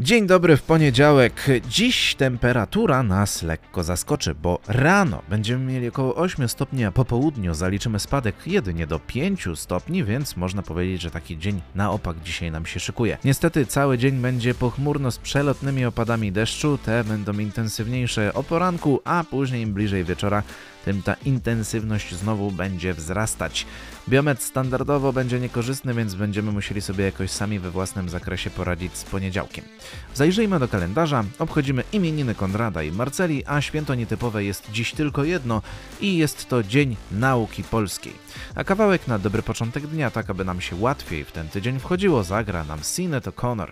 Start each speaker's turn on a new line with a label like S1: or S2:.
S1: Dzień dobry w poniedziałek. Dziś temperatura nas lekko zaskoczy, bo rano będziemy mieli około 8 stopni, a po południu zaliczymy spadek jedynie do 5 stopni, więc można powiedzieć, że taki dzień na opak dzisiaj nam się szykuje. Niestety cały dzień będzie pochmurno z przelotnymi opadami deszczu, te będą intensywniejsze o poranku, a później bliżej wieczora tym ta intensywność znowu będzie wzrastać. Biometr standardowo będzie niekorzystny, więc będziemy musieli sobie jakoś sami we własnym zakresie poradzić z poniedziałkiem. Zajrzyjmy do kalendarza, obchodzimy imieniny Konrada i Marceli, a święto nietypowe jest dziś tylko jedno i jest to Dzień Nauki Polskiej. A kawałek na dobry początek dnia, tak aby nam się łatwiej w ten tydzień wchodziło, zagra nam Sinead O'Connor.